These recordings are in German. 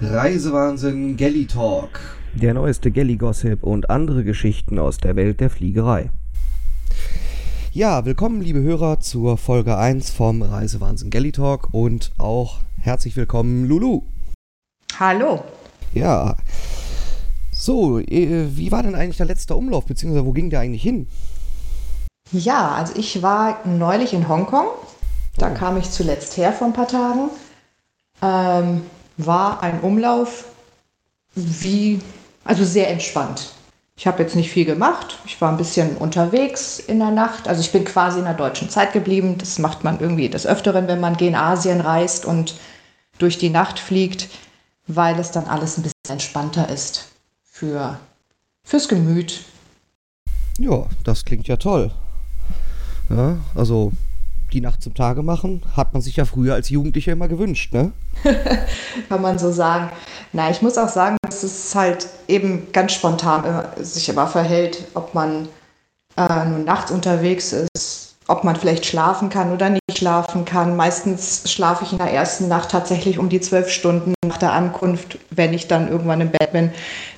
Reisewahnsinn Galley Talk. Der neueste Galley-Gossip und andere Geschichten aus der Welt der Fliegerei. Ja, willkommen, liebe Hörer, zur Folge 1 vom Reisewahnsinn Galley Talk und auch herzlich willkommen, Lulu. Hallo. Ja. So, äh, wie war denn eigentlich der letzte Umlauf, beziehungsweise wo ging der eigentlich hin? Ja, also ich war neulich in Hongkong. Da Oh. kam ich zuletzt her vor ein paar Tagen. Ähm, war ein Umlauf wie, also sehr entspannt. Ich habe jetzt nicht viel gemacht. Ich war ein bisschen unterwegs in der Nacht. Also ich bin quasi in der deutschen Zeit geblieben. Das macht man irgendwie des Öfteren, wenn man gen Asien reist und durch die Nacht fliegt, weil es dann alles ein bisschen entspannter ist für, fürs Gemüt. Ja, das klingt ja toll. Ja, also die Nacht zum Tage machen, hat man sich ja früher als Jugendlicher immer gewünscht, ne? kann man so sagen. Na, ich muss auch sagen, dass es halt eben ganz spontan äh, sich immer verhält, ob man äh, nur nachts unterwegs ist, ob man vielleicht schlafen kann oder nicht schlafen kann. Meistens schlafe ich in der ersten Nacht tatsächlich um die zwölf Stunden nach der Ankunft, wenn ich dann irgendwann im Bett bin.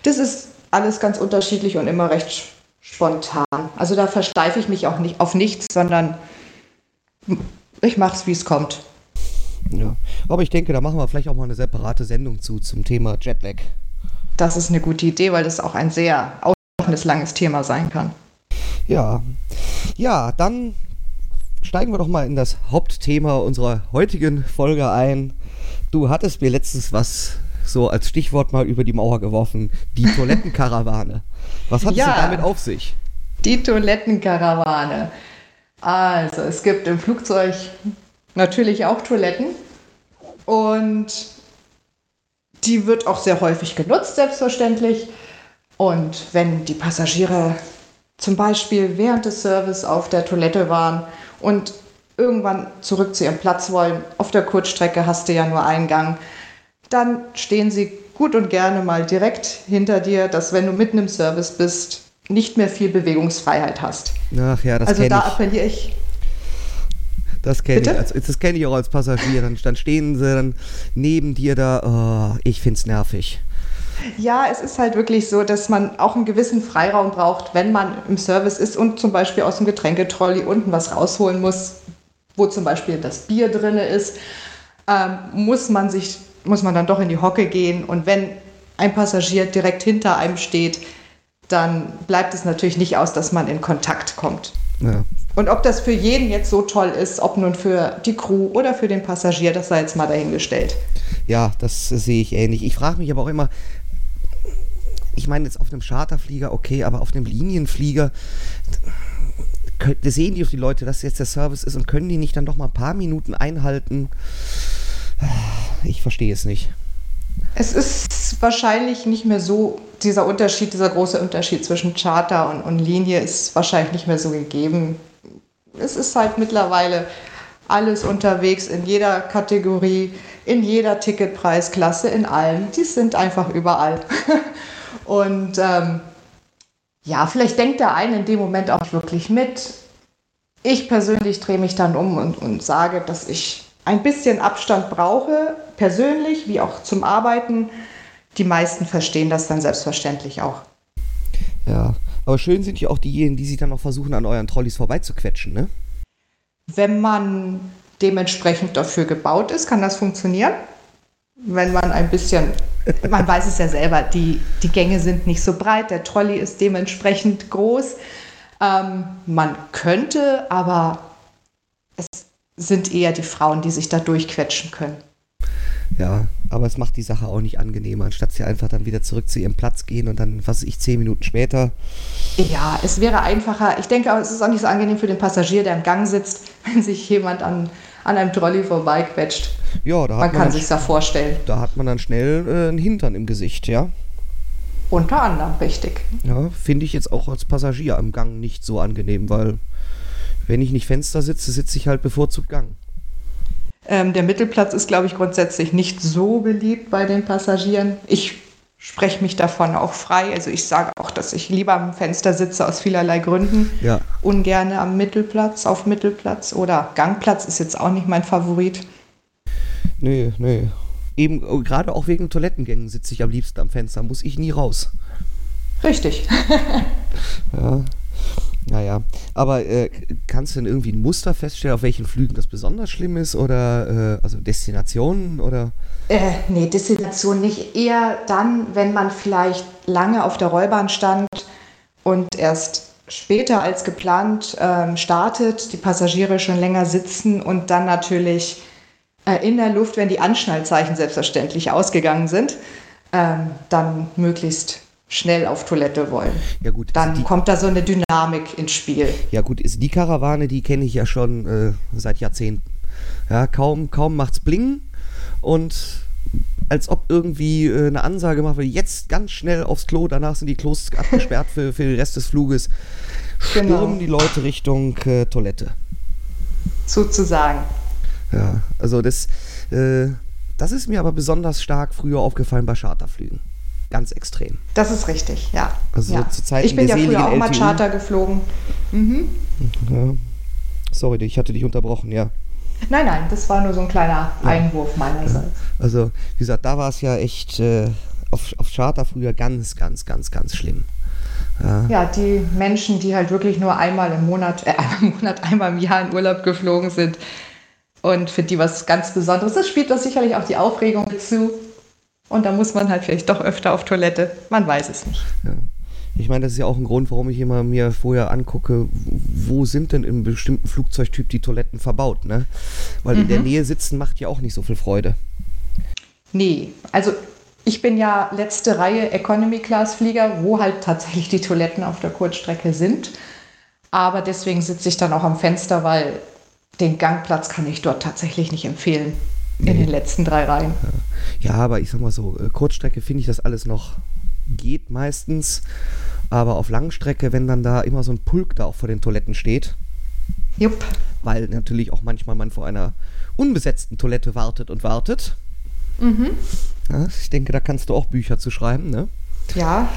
Das ist alles ganz unterschiedlich und immer recht spontan. Also da versteife ich mich auch nicht auf nichts, sondern ich mache es, wie es kommt. Ja. Aber ich denke, da machen wir vielleicht auch mal eine separate Sendung zu zum Thema Jetlag. Das ist eine gute Idee, weil das auch ein sehr ausdauerndes, langes Thema sein kann. Ja. Ja, dann steigen wir doch mal in das Hauptthema unserer heutigen Folge ein. Du hattest mir letztens was so als Stichwort mal über die Mauer geworfen. Die Toilettenkarawane. Was hat es Ja. damit auf sich? Die Toilettenkarawane. Also, es gibt im Flugzeug natürlich auch Toiletten und die wird auch sehr häufig genutzt, selbstverständlich. Und wenn die Passagiere zum Beispiel während des Service auf der Toilette waren und irgendwann zurück zu ihrem Platz wollen, auf der Kurzstrecke hast du ja nur einen Gang, dann stehen sie gut und gerne mal direkt hinter dir, dass wenn du mitten im Service bist, nicht mehr viel Bewegungsfreiheit hast. Ach ja, das also kenne da ich. appelliere ich. Das kenne ich. Also, das kenne ich auch als Passagier. Dann, dann stehen sie dann neben dir da. Oh, ich find's nervig. Ja, es ist halt wirklich so, dass man auch einen gewissen Freiraum braucht, wenn man im Service ist und zum Beispiel aus dem Getränketrolley unten was rausholen muss, wo zum Beispiel das Bier drin ist, ähm, muss man sich, muss man dann doch in die Hocke gehen. Und wenn ein Passagier direkt hinter einem steht, dann bleibt es natürlich nicht aus, dass man in Kontakt kommt. Ja. Und ob das für jeden jetzt so toll ist, ob nun für die Crew oder für den Passagier, das sei jetzt mal dahingestellt. Ja, das sehe ich ähnlich. Ich frage mich aber auch immer, ich meine jetzt auf einem Charterflieger, okay, aber auf einem Linienflieger, sehen die auf die Leute, dass jetzt der Service ist und können die nicht dann doch mal ein paar Minuten einhalten? Ich verstehe es nicht. Es ist wahrscheinlich nicht mehr so, dieser Unterschied, dieser große Unterschied zwischen Charter und, und Linie ist wahrscheinlich nicht mehr so gegeben. Es ist halt mittlerweile alles unterwegs in jeder Kategorie, in jeder Ticketpreisklasse, in allem. Die sind einfach überall. und ähm, ja, vielleicht denkt der eine in dem Moment auch wirklich mit. Ich persönlich drehe mich dann um und, und sage, dass ich ein bisschen Abstand brauche, persönlich wie auch zum Arbeiten. Die meisten verstehen das dann selbstverständlich auch. Ja, aber schön sind ja auch diejenigen, die sich dann noch versuchen, an euren Trolleys vorbeizuquetschen, ne? Wenn man dementsprechend dafür gebaut ist, kann das funktionieren. Wenn man ein bisschen, man weiß es ja selber, die, die Gänge sind nicht so breit, der Trolley ist dementsprechend groß. Ähm, man könnte, aber sind eher die Frauen, die sich da durchquetschen können. Ja, aber es macht die Sache auch nicht angenehmer, anstatt sie einfach dann wieder zurück zu ihrem Platz gehen und dann, was weiß ich, zehn Minuten später. Ja, es wäre einfacher. Ich denke, es ist auch nicht so angenehm für den Passagier, der im Gang sitzt, wenn sich jemand an, an einem Trolley vorbeiquetscht. Ja, da Man hat man, kann dann, sich ja vorstellen. da hat man dann schnell äh, einen Hintern im Gesicht, ja. Unter anderem, richtig. Ja, finde ich jetzt auch als Passagier am Gang nicht so angenehm, weil wenn ich nicht Fenster sitze, sitze ich halt bevorzugt Gang. Ähm, der Mittelplatz ist, glaube ich, grundsätzlich nicht so beliebt bei den Passagieren. Ich spreche mich davon auch frei. Also ich sage auch, dass ich lieber am Fenster sitze aus vielerlei Gründen. Ja. Ungerne am Mittelplatz, auf Mittelplatz oder Gangplatz ist jetzt auch nicht mein Favorit. Nee, nee. eben äh, gerade auch wegen Toilettengängen sitze ich am liebsten am Fenster, muss ich nie raus. Richtig. ja. Naja, aber äh, kannst du denn irgendwie ein Muster feststellen, auf welchen Flügen das besonders schlimm ist oder äh, also Destinationen oder? Äh, nee, Destination nicht. Eher dann, wenn man vielleicht lange auf der Rollbahn stand und erst später als geplant ähm, startet, die Passagiere schon länger sitzen und dann natürlich äh, in der Luft, wenn die Anschnallzeichen selbstverständlich ausgegangen sind, ähm, dann möglichst schnell auf Toilette wollen. Ja gut. Dann kommt da so eine Dynamik ins Spiel. Ja gut, ist die Karawane, die kenne ich ja schon äh, seit Jahrzehnten. Ja, kaum, kaum macht's blingen und als ob irgendwie äh, eine Ansage gemacht wird, jetzt ganz schnell aufs Klo, danach sind die Klos abgesperrt für, für den Rest des Fluges. Stürmen genau. die Leute Richtung äh, Toilette. Sozusagen. Ja, also das, äh, das ist mir aber besonders stark früher aufgefallen bei Charterflügen ganz extrem. Das ist richtig, ja. Also ja. zu Zeiten ich bin ja früher auch LTU. mal Charter geflogen. Mhm. Ja. Sorry, ich hatte dich unterbrochen, ja. Nein, nein, das war nur so ein kleiner ja. Einwurf meinerseits. Also, wie gesagt, da war es ja echt äh, auf, auf Charter früher ganz, ganz, ganz, ganz schlimm. Ja. ja. die Menschen, die halt wirklich nur einmal im Monat, äh, einmal im Monat, einmal im Jahr in Urlaub geflogen sind und für die was ganz Besonderes. Das spielt das sicherlich auch die Aufregung zu. Und da muss man halt vielleicht doch öfter auf Toilette. Man weiß es nicht. Ja. Ich meine, das ist ja auch ein Grund, warum ich immer mir vorher angucke, wo sind denn in bestimmten Flugzeugtyp die Toiletten verbaut, ne? Weil mhm. in der mhm. Nähe sitzen macht ja auch nicht so viel Freude. Nee, also ich bin ja letzte Reihe Economy-Class-Flieger, wo halt tatsächlich die Toiletten auf der Kurzstrecke sind. Aber deswegen sitze ich dann auch am Fenster, weil den Gangplatz kann ich dort tatsächlich nicht empfehlen. Nee. In den letzten drei Reihen. Ja, aber ich sag mal so, äh, Kurzstrecke finde ich das alles noch geht meistens. Aber auf Langstrecke, wenn dann da immer so ein Pulk da auch vor den Toiletten steht. Jupp. Weil natürlich auch manchmal man vor einer unbesetzten Toilette wartet und wartet. Mhm. Ja, ich denke, da kannst du auch Bücher zu schreiben, ne? Ja.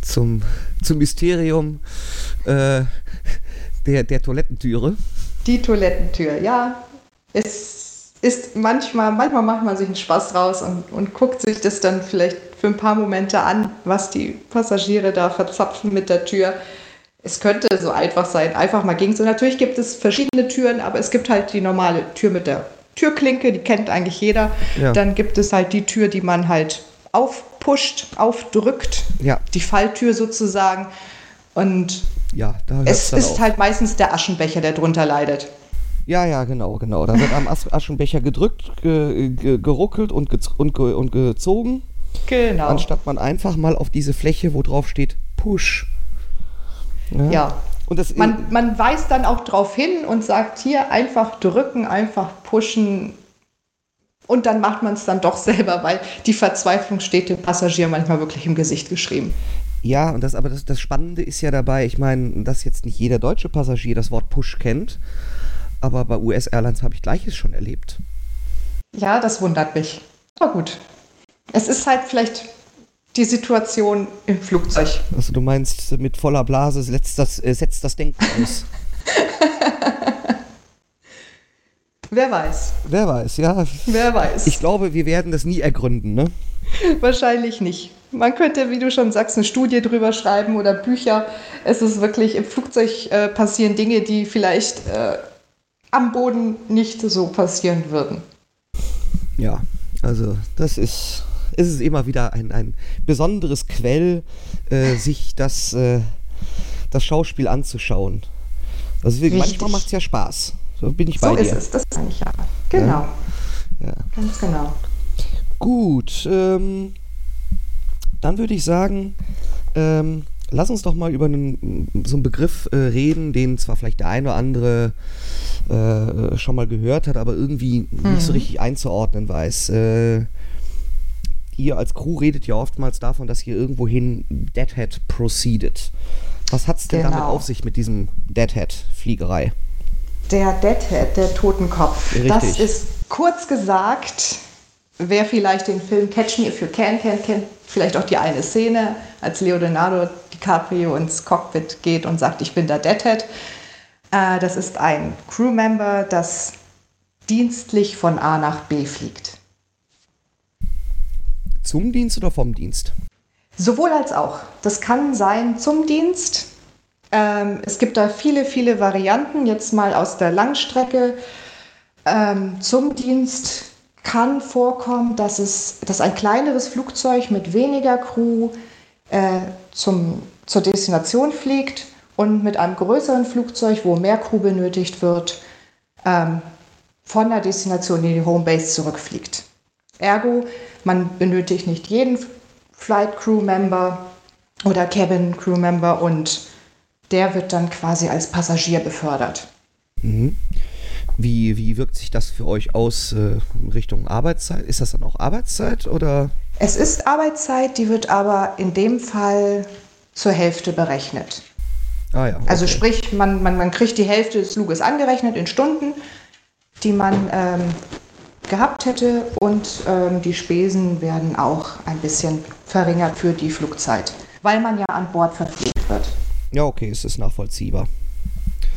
zum, zum Mysterium äh, der, der Toilettentüre. Die Toilettentür, ja. Es ist manchmal, manchmal macht man sich einen Spaß draus und, und guckt sich das dann vielleicht für ein paar Momente an, was die Passagiere da verzapfen mit der Tür. Es könnte so einfach sein, einfach mal ging es. Und natürlich gibt es verschiedene Türen, aber es gibt halt die normale Tür mit der Türklinke, die kennt eigentlich jeder. Ja. Dann gibt es halt die Tür, die man halt aufpusht, aufdrückt, ja. die Falltür sozusagen. Und ja, es ist auf. halt meistens der Aschenbecher, der drunter leidet. Ja, ja, genau, genau. Da wird am Aschenbecher gedrückt, ge, ge, geruckelt und, ge, und, ge, und gezogen. Genau. Anstatt man einfach mal auf diese Fläche, wo drauf steht Push. Ja. ja. Und das man, man weist dann auch drauf hin und sagt, hier einfach drücken, einfach pushen. Und dann macht man es dann doch selber, weil die Verzweiflung steht dem Passagier manchmal wirklich im Gesicht geschrieben. Ja, und das, aber das, das Spannende ist ja dabei, ich meine, dass jetzt nicht jeder deutsche Passagier das Wort Push kennt aber bei US Airlines habe ich Gleiches schon erlebt. Ja, das wundert mich. Aber gut. Es ist halt vielleicht die Situation im Flugzeug. Also du meinst, mit voller Blase setzt das, äh, setzt das Denken aus. Wer weiß. Wer weiß, ja. Wer weiß. Ich glaube, wir werden das nie ergründen, ne? Wahrscheinlich nicht. Man könnte, wie du schon sagst, eine Studie drüber schreiben oder Bücher. Es ist wirklich, im Flugzeug äh, passieren Dinge, die vielleicht äh, am Boden nicht so passieren würden. Ja, also das ist, ist es immer wieder ein, ein besonderes Quell, äh, sich das, äh, das Schauspiel anzuschauen. Also manchmal macht es ja Spaß. So bin ich bei so dir. So ist es, das kann ich ja. Genau. Ja. ja. Ganz genau. Gut, ähm, dann würde ich sagen, ähm, lass uns doch mal über einen, so einen Begriff äh, reden, den zwar vielleicht der eine oder andere äh, schon mal gehört hat, aber irgendwie mhm. nicht so mhm. richtig einzuordnen weiß. Äh, ihr als Crew redet ja oftmals davon, dass ihr irgendwohin Deadhead proceeded. Was hat es denn genau. damit auf sich mit diesem Deadhead-Fliegerei? Der Deadhead, der Totenkopf. Richtig. Das ist kurz gesagt, wer vielleicht den Film Catch Me If You Can kennt, kennt vielleicht auch die eine Szene, als Leonardo DiCaprio ins Cockpit geht und sagt, ich bin der Deadhead. Äh, das ist ein Crewmember, das dienstlich von A nach B fliegt. zum Dienst oder vom Dienst? Sowohl als auch. Das kann sein zum Dienst. Ähm, es gibt da viele, viele Varianten. Jetzt mal aus der Langstrecke. Ähm, zum Dienst kann vorkommen, dass, es, dass ein kleineres Flugzeug mit weniger Crew äh, zum, zur Destination fliegt und mit einem größeren Flugzeug, wo mehr Crew benötigt wird, ähm, von der Destination in die Homebase zurückfliegt. Ergo, man benötigt nicht jeden Flight Crew Member oder Cabin Crew Member und der wird dann quasi als Passagier befördert. Mhm. Wie, wie wirkt sich das für euch aus äh, Richtung Arbeitszeit? Ist das dann auch Arbeitszeit oder? Es ist Arbeitszeit, die wird aber in dem Fall zur Hälfte berechnet. Ah ja, also okay. Also sprich, man, man, man kriegt die Hälfte des Fluges angerechnet in Stunden, die man ähm, gehabt hätte und ähm, die Spesen werden auch ein bisschen verringert für die Flugzeit, weil man ja an Bord verpflegt wird. Ja, okay, es ist nachvollziehbar.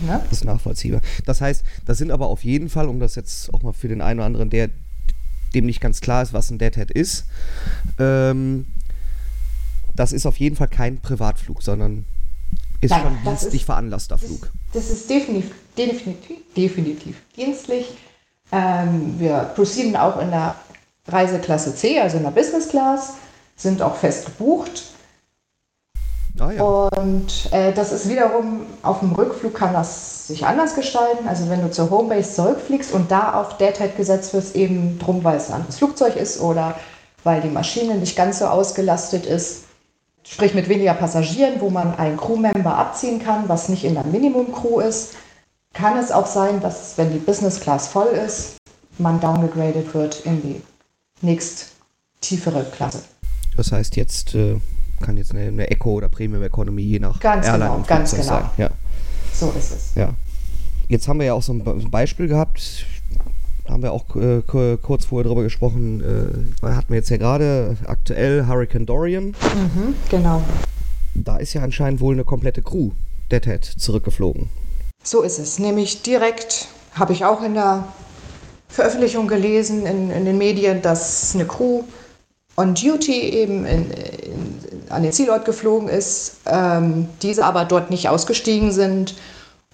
Ne? Das ist nachvollziehbar. Das heißt, das sind aber auf jeden Fall, um das jetzt auch mal für den einen oder anderen, der dem nicht ganz klar ist, was ein Deadhead ist, ähm, das ist auf jeden Fall kein Privatflug, sondern ist Nein, schon dienstlich ist, veranlasster Flug. Das, das ist definitiv, definitiv, definitiv dienstlich. Ähm, wir proceeden auch in der Reiseklasse C, also in der Business Class, sind auch fest gebucht. Ah, ja. Und äh, das ist wiederum, auf dem Rückflug kann das sich anders gestalten. Also wenn du zur Homebase zurückfliegst und da auf Deadhead gesetzt wirst, eben drum, weil es ein anderes Flugzeug ist oder weil die Maschine nicht ganz so ausgelastet ist, sprich mit weniger Passagieren, wo man einen Crewmember abziehen kann, was nicht in der Minimum-Crew ist, kann es auch sein, dass wenn die Business Class voll ist, man downgegradet wird in die nächst tiefere Klasse. Das heißt jetzt äh, kann jetzt eine, eine, Eco oder Premium Economy je nach ganz Airline genau, ganz genau. sein. Ja. So ist es. Ja. Jetzt haben wir ja auch so ein Beispiel gehabt. Haben wir auch äh, kurz vorher darüber gesprochen. Äh, hatten wir jetzt ja gerade aktuell Hurricane Dorian. Mhm, genau. Da ist ja anscheinend wohl eine komplette Crew Deadhead zurückgeflogen. So ist es. Nämlich direkt, habe ich auch in der Veröffentlichung gelesen, in, in den Medien, dass eine Crew on Duty eben in, an den Zielort geflogen ist, ähm, diese aber dort nicht ausgestiegen sind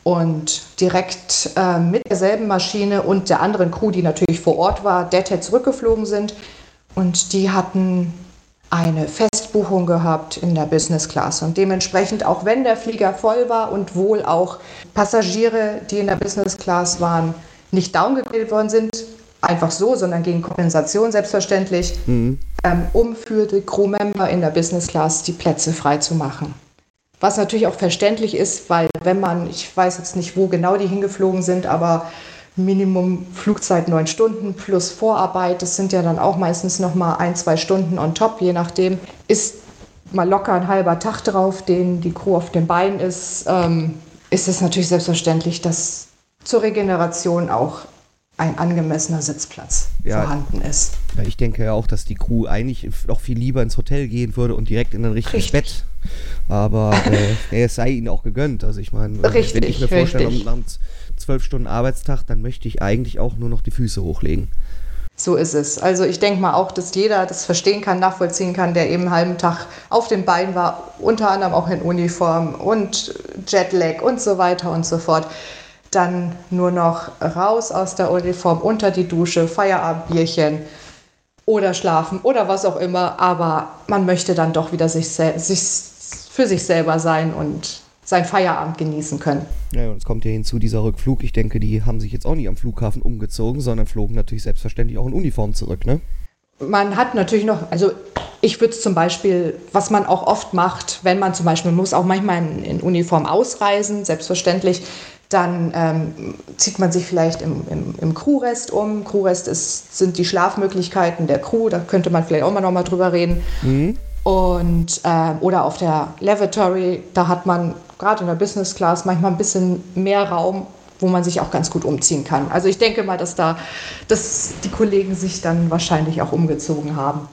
und direkt äh, mit derselben Maschine und der anderen Crew, die natürlich vor Ort war, Deadhead zurückgeflogen sind. Und die hatten eine Festbuchung gehabt in der Business Class. Und dementsprechend, auch wenn der Flieger voll war und wohl auch Passagiere, die in der Business Class waren, nicht downgegradet worden sind, einfach so, sondern gegen Kompensation selbstverständlich, mhm. ähm, um für die Crewmember in der Business Class die Plätze frei zu machen. Was natürlich auch verständlich ist, weil wenn man, ich weiß jetzt nicht, wo genau die hingeflogen sind, aber Minimum Flugzeit neun Stunden plus Vorarbeit, das sind ja dann auch meistens noch mal ein, zwei Stunden on top, je nachdem, ist mal locker ein halber Tag drauf, den die Crew auf den Beinen ist, ähm, ist es natürlich selbstverständlich, dass zur Regeneration auch ein angemessener Sitzplatz ja, vorhanden ist. Ja, ich denke ja auch, dass die Crew eigentlich noch viel lieber ins Hotel gehen würde und direkt in ein richtiges richtig. Bett. Aber äh, es sei ihnen auch gegönnt. Also ich meine, wenn ich mir vorstelle, richtig. nach einem zwölf Stunden Arbeitstag, dann möchte ich eigentlich auch nur noch die Füße hochlegen. So ist es. Also ich denke mal auch, dass jeder das verstehen kann, nachvollziehen kann, der eben einen halben Tag auf den Beinen war, unter anderem auch in Uniform und Jetlag und so weiter und so fort dann nur noch raus aus der Uniform, unter die Dusche, Feierabendbierchen oder schlafen oder was auch immer. Aber man möchte dann doch wieder sich, sich für sich selber sein und sein Feierabend genießen können. Ja, und es kommt ja hinzu, dieser Rückflug. Ich denke, die haben sich jetzt auch nicht am Flughafen umgezogen, sondern flogen natürlich selbstverständlich auch in Uniform zurück, ne? Man hat natürlich noch, also ich würde zum Beispiel, was man auch oft macht, wenn man zum Beispiel muss auch manchmal in, in Uniform ausreisen, selbstverständlich, dann ähm, zieht man sich vielleicht im, im, im Crewrest um. Crewrest ist, sind die Schlafmöglichkeiten der Crew, da könnte man vielleicht auch mal nochmal drüber reden. Mhm. Und, äh, oder auf der Lavatory, da hat man gerade in der Business Class manchmal ein bisschen mehr Raum, wo man sich auch ganz gut umziehen kann. Also ich denke mal, dass da dass die Kollegen sich dann wahrscheinlich auch umgezogen haben.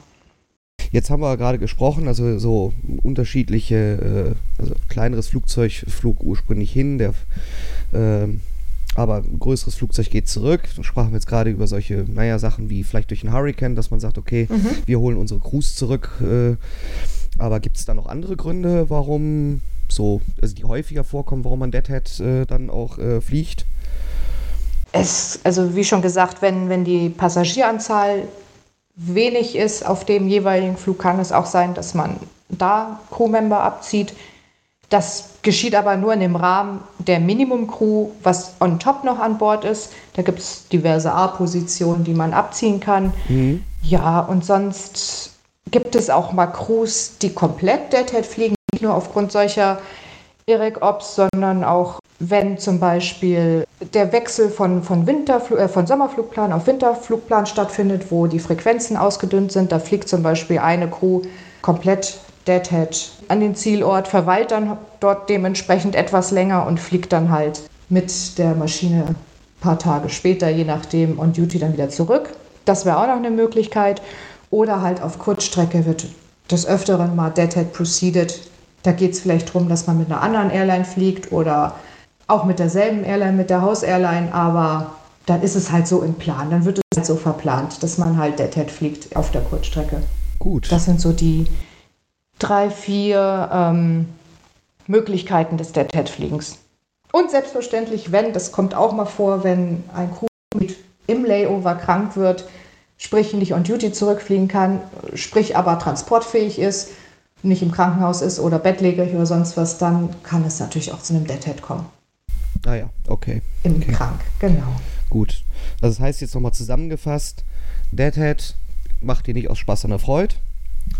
Jetzt haben wir gerade gesprochen, also so unterschiedliche, äh, also kleineres Flugzeug flog ursprünglich hin, der äh, aber ein größeres Flugzeug geht zurück. Da sprachen wir jetzt gerade über solche, naja, Sachen wie vielleicht durch einen Hurricane, dass man sagt, okay, mhm. wir holen unsere Crews zurück. Äh, aber gibt es da noch andere Gründe, warum so, also die häufiger vorkommen, warum man Deadhead äh, dann auch äh, fliegt? Es, also wie schon gesagt, wenn, wenn die Passagieranzahl wenig ist auf dem jeweiligen Flug, kann es auch sein, dass man da Crewmember abzieht. Das geschieht aber nur in dem Rahmen der Minimum-Crew, was on top noch an Bord ist. Da gibt es diverse A-Positionen, die man abziehen kann. Mhm. Ja, und sonst gibt es auch mal Crews, die komplett Deadhead fliegen, nicht nur aufgrund solcher Irreg-Ops, sondern auch wenn zum Beispiel der Wechsel von, von, Winterflug, äh, von Sommerflugplan auf Winterflugplan stattfindet, wo die Frequenzen ausgedünnt sind, da fliegt zum Beispiel eine Crew komplett Deadhead an den Zielort, verweilt dann dort dementsprechend etwas länger und fliegt dann halt mit der Maschine ein paar Tage später, je nachdem, on Duty dann wieder zurück. Das wäre auch noch eine Möglichkeit. Oder halt auf Kurzstrecke wird des Öfteren mal Deadhead proceeded. Da geht es vielleicht darum, dass man mit einer anderen Airline fliegt oder auch mit derselben Airline, mit der Haus-Airline, aber dann ist es halt so im Plan. Dann wird es halt so verplant, dass man halt Deadhead fliegt auf der Kurzstrecke. Gut. Das sind so die drei, vier ähm, Möglichkeiten des Deadhead-Fliegens. Und selbstverständlich, wenn, das kommt auch mal vor, wenn ein Crewmitglied im Layover krank wird, sprich nicht on Duty zurückfliegen kann, sprich aber transportfähig ist, nicht im Krankenhaus ist oder bettlägerig oder sonst was, dann kann es natürlich auch zu einem Deadhead kommen. Ah ja, okay. Im okay. Krank, genau. Gut. Also das heißt jetzt nochmal zusammengefasst, Deadhead macht ihr nicht aus Spaß an der Freude.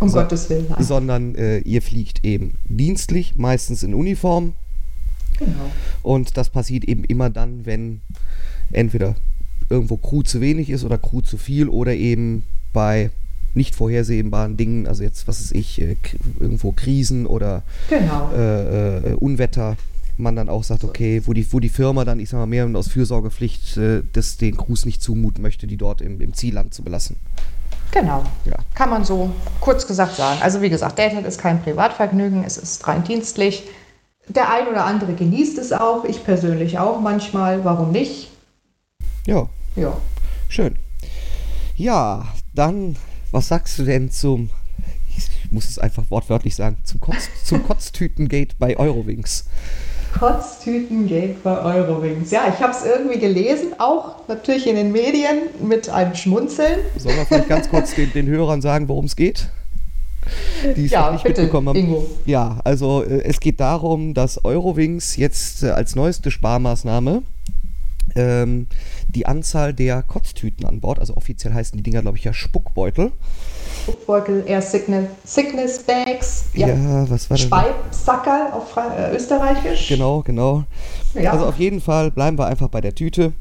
Um so, Gottes Willen. Nein. Sondern äh, ihr fliegt eben dienstlich, meistens in Uniform. Genau. Und das passiert eben immer dann, wenn entweder irgendwo Crew zu wenig ist oder Crew zu viel oder eben bei nicht vorhersehbaren Dingen, also jetzt, was weiß ich, äh, irgendwo Krisen oder genau. äh, äh, Unwetter, man dann auch sagt, okay, wo die, wo die Firma dann, ich sag mal, mehr aus Fürsorgepflicht äh, das den Crews nicht zumuten möchte, die dort im, im Zielland zu belassen. Genau. Ja. Kann man so kurz gesagt sagen. Also wie gesagt, Dating ist kein Privatvergnügen, es ist rein dienstlich. Der ein oder andere genießt es auch, ich persönlich auch manchmal, warum nicht? Ja. Ja. Schön. Ja, dann, was sagst du denn zum, ich muss es einfach wortwörtlich sagen, zum, Kotz, zum Kotztütengate bei Eurowings? Kotztütengate bei Eurowings. Ja, ich habe es irgendwie gelesen, auch natürlich in den Medien mit einem Schmunzeln. Sollen wir vielleicht ganz kurz den, den Hörern sagen, worum es geht? die es ja, nicht bitte, mitbekommen haben. Ingo. Ja, also äh, es geht darum, dass Eurowings jetzt äh, als neueste Sparmaßnahme ähm, die Anzahl der Kotztüten an Bord, also offiziell heißen die Dinger, glaube ich, ja Spuckbeutel, Spuckbeutel, eher Sickness, Sickness Bags. Ja, ja was war das? Speibsackerl auf Fra äh, Österreichisch. Genau, genau. Ja. Also auf jeden Fall bleiben wir einfach bei der Tüte.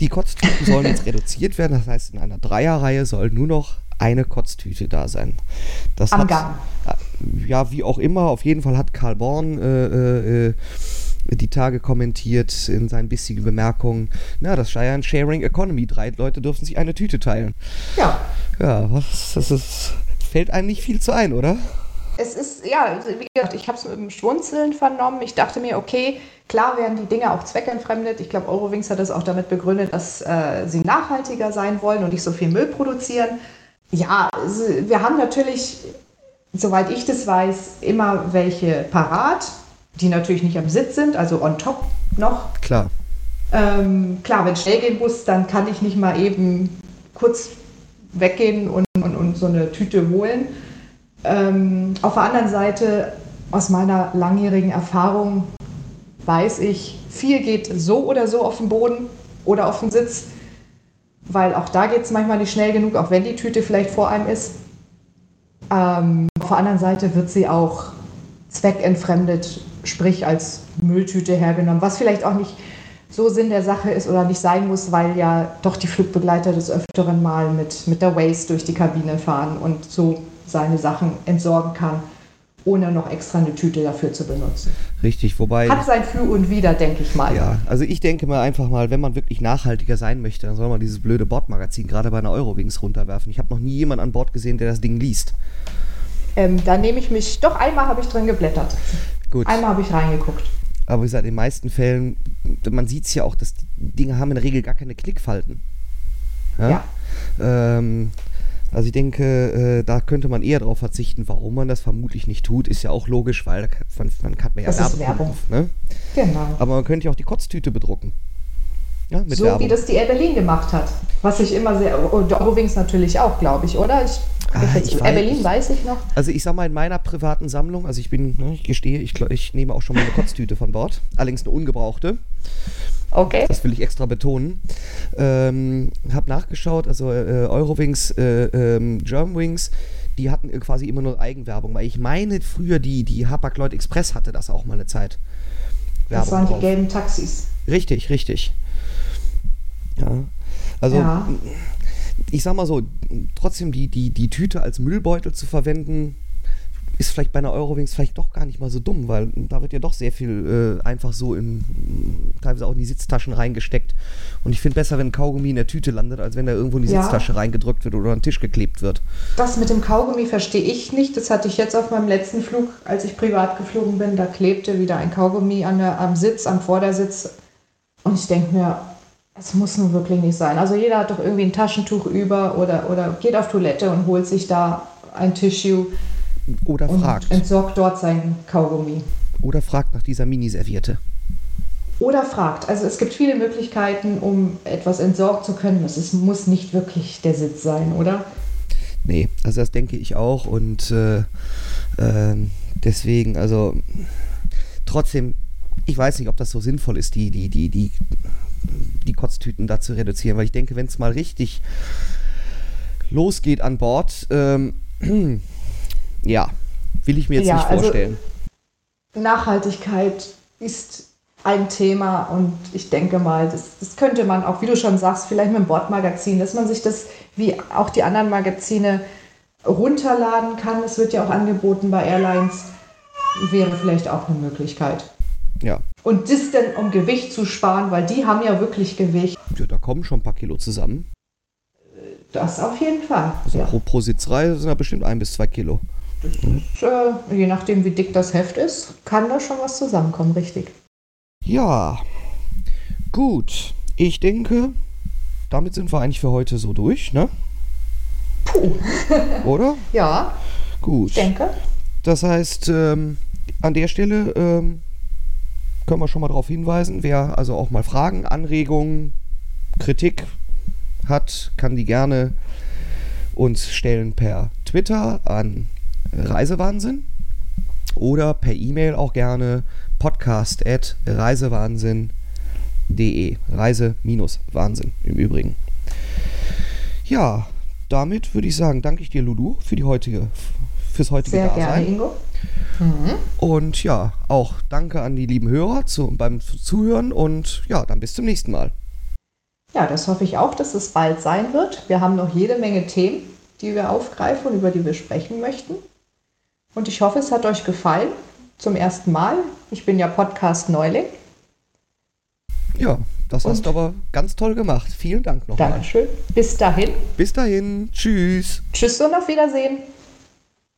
Die Kotztüten sollen jetzt reduziert werden. Das heißt, in einer Dreierreihe soll nur noch eine Kotztüte da sein. Das Am hat, Gang. Äh, ja, wie auch immer. Auf jeden Fall hat Karl Born äh, äh, äh die Tage kommentiert in seinen bissigen Bemerkungen, na, das sei ein Sharing Economy. Drei Leute dürfen sich eine Tüte teilen. Ja. Ja, was, das ist, fällt einem nicht viel zu ein, oder? Es ist, ja, wie gesagt, ich habe es mit dem Schwunzeln vernommen. Ich dachte mir, okay, klar werden die Dinge auch zweckentfremdet. Ich glaube, Eurowings hat es auch damit begründet, dass äh, sie nachhaltiger sein wollen und nicht so viel Müll produzieren. Ja, wir haben natürlich, soweit ich das weiß, immer welche parat die natürlich nicht am Sitz sind, also on top noch. Klar. Ähm, klar, wenn es schnell gehen muss, dann kann ich nicht mal eben kurz weggehen und, und, und so eine Tüte holen. Ähm, auf der anderen Seite, aus meiner langjährigen Erfahrung, weiß ich, viel geht so oder so auf den Boden oder auf den Sitz, weil auch da geht es manchmal nicht schnell genug, auch wenn die Tüte vielleicht vor einem ist. Ähm, auf der anderen Seite wird sie auch zweckentfremdet sprich als Mülltüte hergenommen, was vielleicht auch nicht so Sinn der Sache ist oder nicht sein muss, weil ja doch die Flugbegleiter des Öfteren mal mit, mit der Waste durch die Kabine fahren und so seine Sachen entsorgen kann, ohne noch extra eine Tüte dafür zu benutzen. Richtig, wobei. Hat sein Für und Wider, denke ich mal. Ja, also ich denke mal einfach mal, wenn man wirklich nachhaltiger sein möchte, dann soll man dieses blöde Bordmagazin gerade bei einer Eurowings runterwerfen. Ich habe noch nie jemanden an Bord gesehen, der das Ding liest. Ähm, da nehme ich mich, doch einmal habe ich drin geblättert. Gut. Einmal habe ich reingeguckt. Aber wie gesagt, in den meisten Fällen, man sieht es ja auch, dass die Dinge haben in der Regel gar keine Knickfalten. Ja. ja. Ähm, also ich denke, äh, da könnte man eher darauf verzichten. Warum man das vermutlich nicht tut, ist ja auch logisch, weil man, man man ja das Werbung. Ne? Genau. Aber man könnte ja auch die Kotztüte bedrucken. Ja, so Werbung. wie das die Air Berlin gemacht hat. Was ich immer sehr, und Eurowings natürlich auch, glaube ich, oder? Ich, ah, ich Berlin weiß ich noch. Also ich sag mal, in meiner privaten Sammlung, also ich bin, ne, ich gestehe, ich, ich nehme auch schon mal eine Kotztüte von Bord, allerdings eine ungebrauchte. Okay. Das will ich extra betonen. Ähm, hab nachgeschaut, also äh, Eurowings, äh, ähm, Germanwings, die hatten quasi immer nur Eigenwerbung, weil ich meine früher die, die Hapag-Lloyd Express hatte das auch mal eine Zeit. Werbung das waren drauf. die gelben Taxis. Richtig, richtig. Ja. Also, ja. Ich sag mal so, trotzdem die, die, die Tüte als Müllbeutel zu verwenden, ist vielleicht bei einer Eurowings vielleicht doch gar nicht mal so dumm, weil da wird ja doch sehr viel äh, einfach so in, teilweise auch in die Sitztaschen reingesteckt. Und ich finde besser, wenn ein Kaugummi in der Tüte landet, als wenn er irgendwo in die ja. Sitztasche reingedrückt wird oder an den Tisch geklebt wird. Das mit dem Kaugummi verstehe ich nicht. Das hatte ich jetzt auf meinem letzten Flug, als ich privat geflogen bin. Da klebte wieder ein Kaugummi an der, am Sitz, am Vordersitz. Und ich denke mir, es muss nun wirklich nicht sein. Also jeder hat doch irgendwie ein Taschentuch über oder, oder geht auf Toilette und holt sich da ein Tissue. Oder fragt. entsorgt dort sein Kaugummi. Oder fragt nach dieser Miniserviette. Oder fragt. Also es gibt viele Möglichkeiten, um etwas entsorgt zu können. Es muss nicht wirklich der Sitz sein, oder? Nee, also das denke ich auch. Und äh, äh, deswegen, also trotzdem, ich weiß nicht, ob das so sinnvoll ist, die, die, die, die die Kotztüten da zu reduzieren, weil ich denke, wenn es mal richtig losgeht an Bord, ähm, ja, will ich mir jetzt ja, nicht also vorstellen. Also Nachhaltigkeit ist ein Thema und ich denke mal, das, das, könnte man auch, wie du schon sagst, vielleicht mit dem Bordmagazin, dass man sich das wie auch die anderen Magazine runterladen kann. Es wird ja auch angeboten bei Airlines, wäre vielleicht auch eine Möglichkeit. Ja. Und das denn, um Gewicht zu sparen, weil die haben ja wirklich Gewicht. Ja, da kommen schon ein paar Kilo zusammen. Das auf jeden Fall. Also ja. pro, pro Sitzreihe sind ja bestimmt ein bis zwei Kilo. Das ist, äh, je nachdem, wie dick das Heft ist, kann da schon was zusammenkommen, richtig. Ja, gut. Ich denke, damit sind wir eigentlich für heute so durch, ne? Puh. Oder? Ja. Gut. Ich denke. Das heißt, ähm, an der Stelle ähm, können wir schon mal darauf hinweisen. Wer also auch mal Fragen, Anregungen, Kritik hat, kann die gerne uns stellen per Twitter an Reisewahnsinn oder per E-Mail auch gerne podcast at reisewahnsinn.de. Reise-Wahnsinn im Übrigen. Ja, damit würde ich sagen, danke ich dir, Lulu, für die heutige, fürs heutige Sehr Dasein. gerne, Ingo. Mhm. Und ja, auch danke an die lieben Hörer zu, beim Zuhören und ja, dann bis zum nächsten Mal. Ja, das hoffe ich auch, dass es bald sein wird. Wir haben noch jede Menge Themen, die wir aufgreifen und über die wir sprechen möchten. Und ich hoffe, es hat euch gefallen. Zum ersten Mal. Ich bin ja Podcast-Neuling. Ja, das und hast du aber ganz toll gemacht. Vielen Dank nochmal. Dankeschön. Bis dahin. Bis dahin. Tschüss. Tschüss und auf Wiedersehen.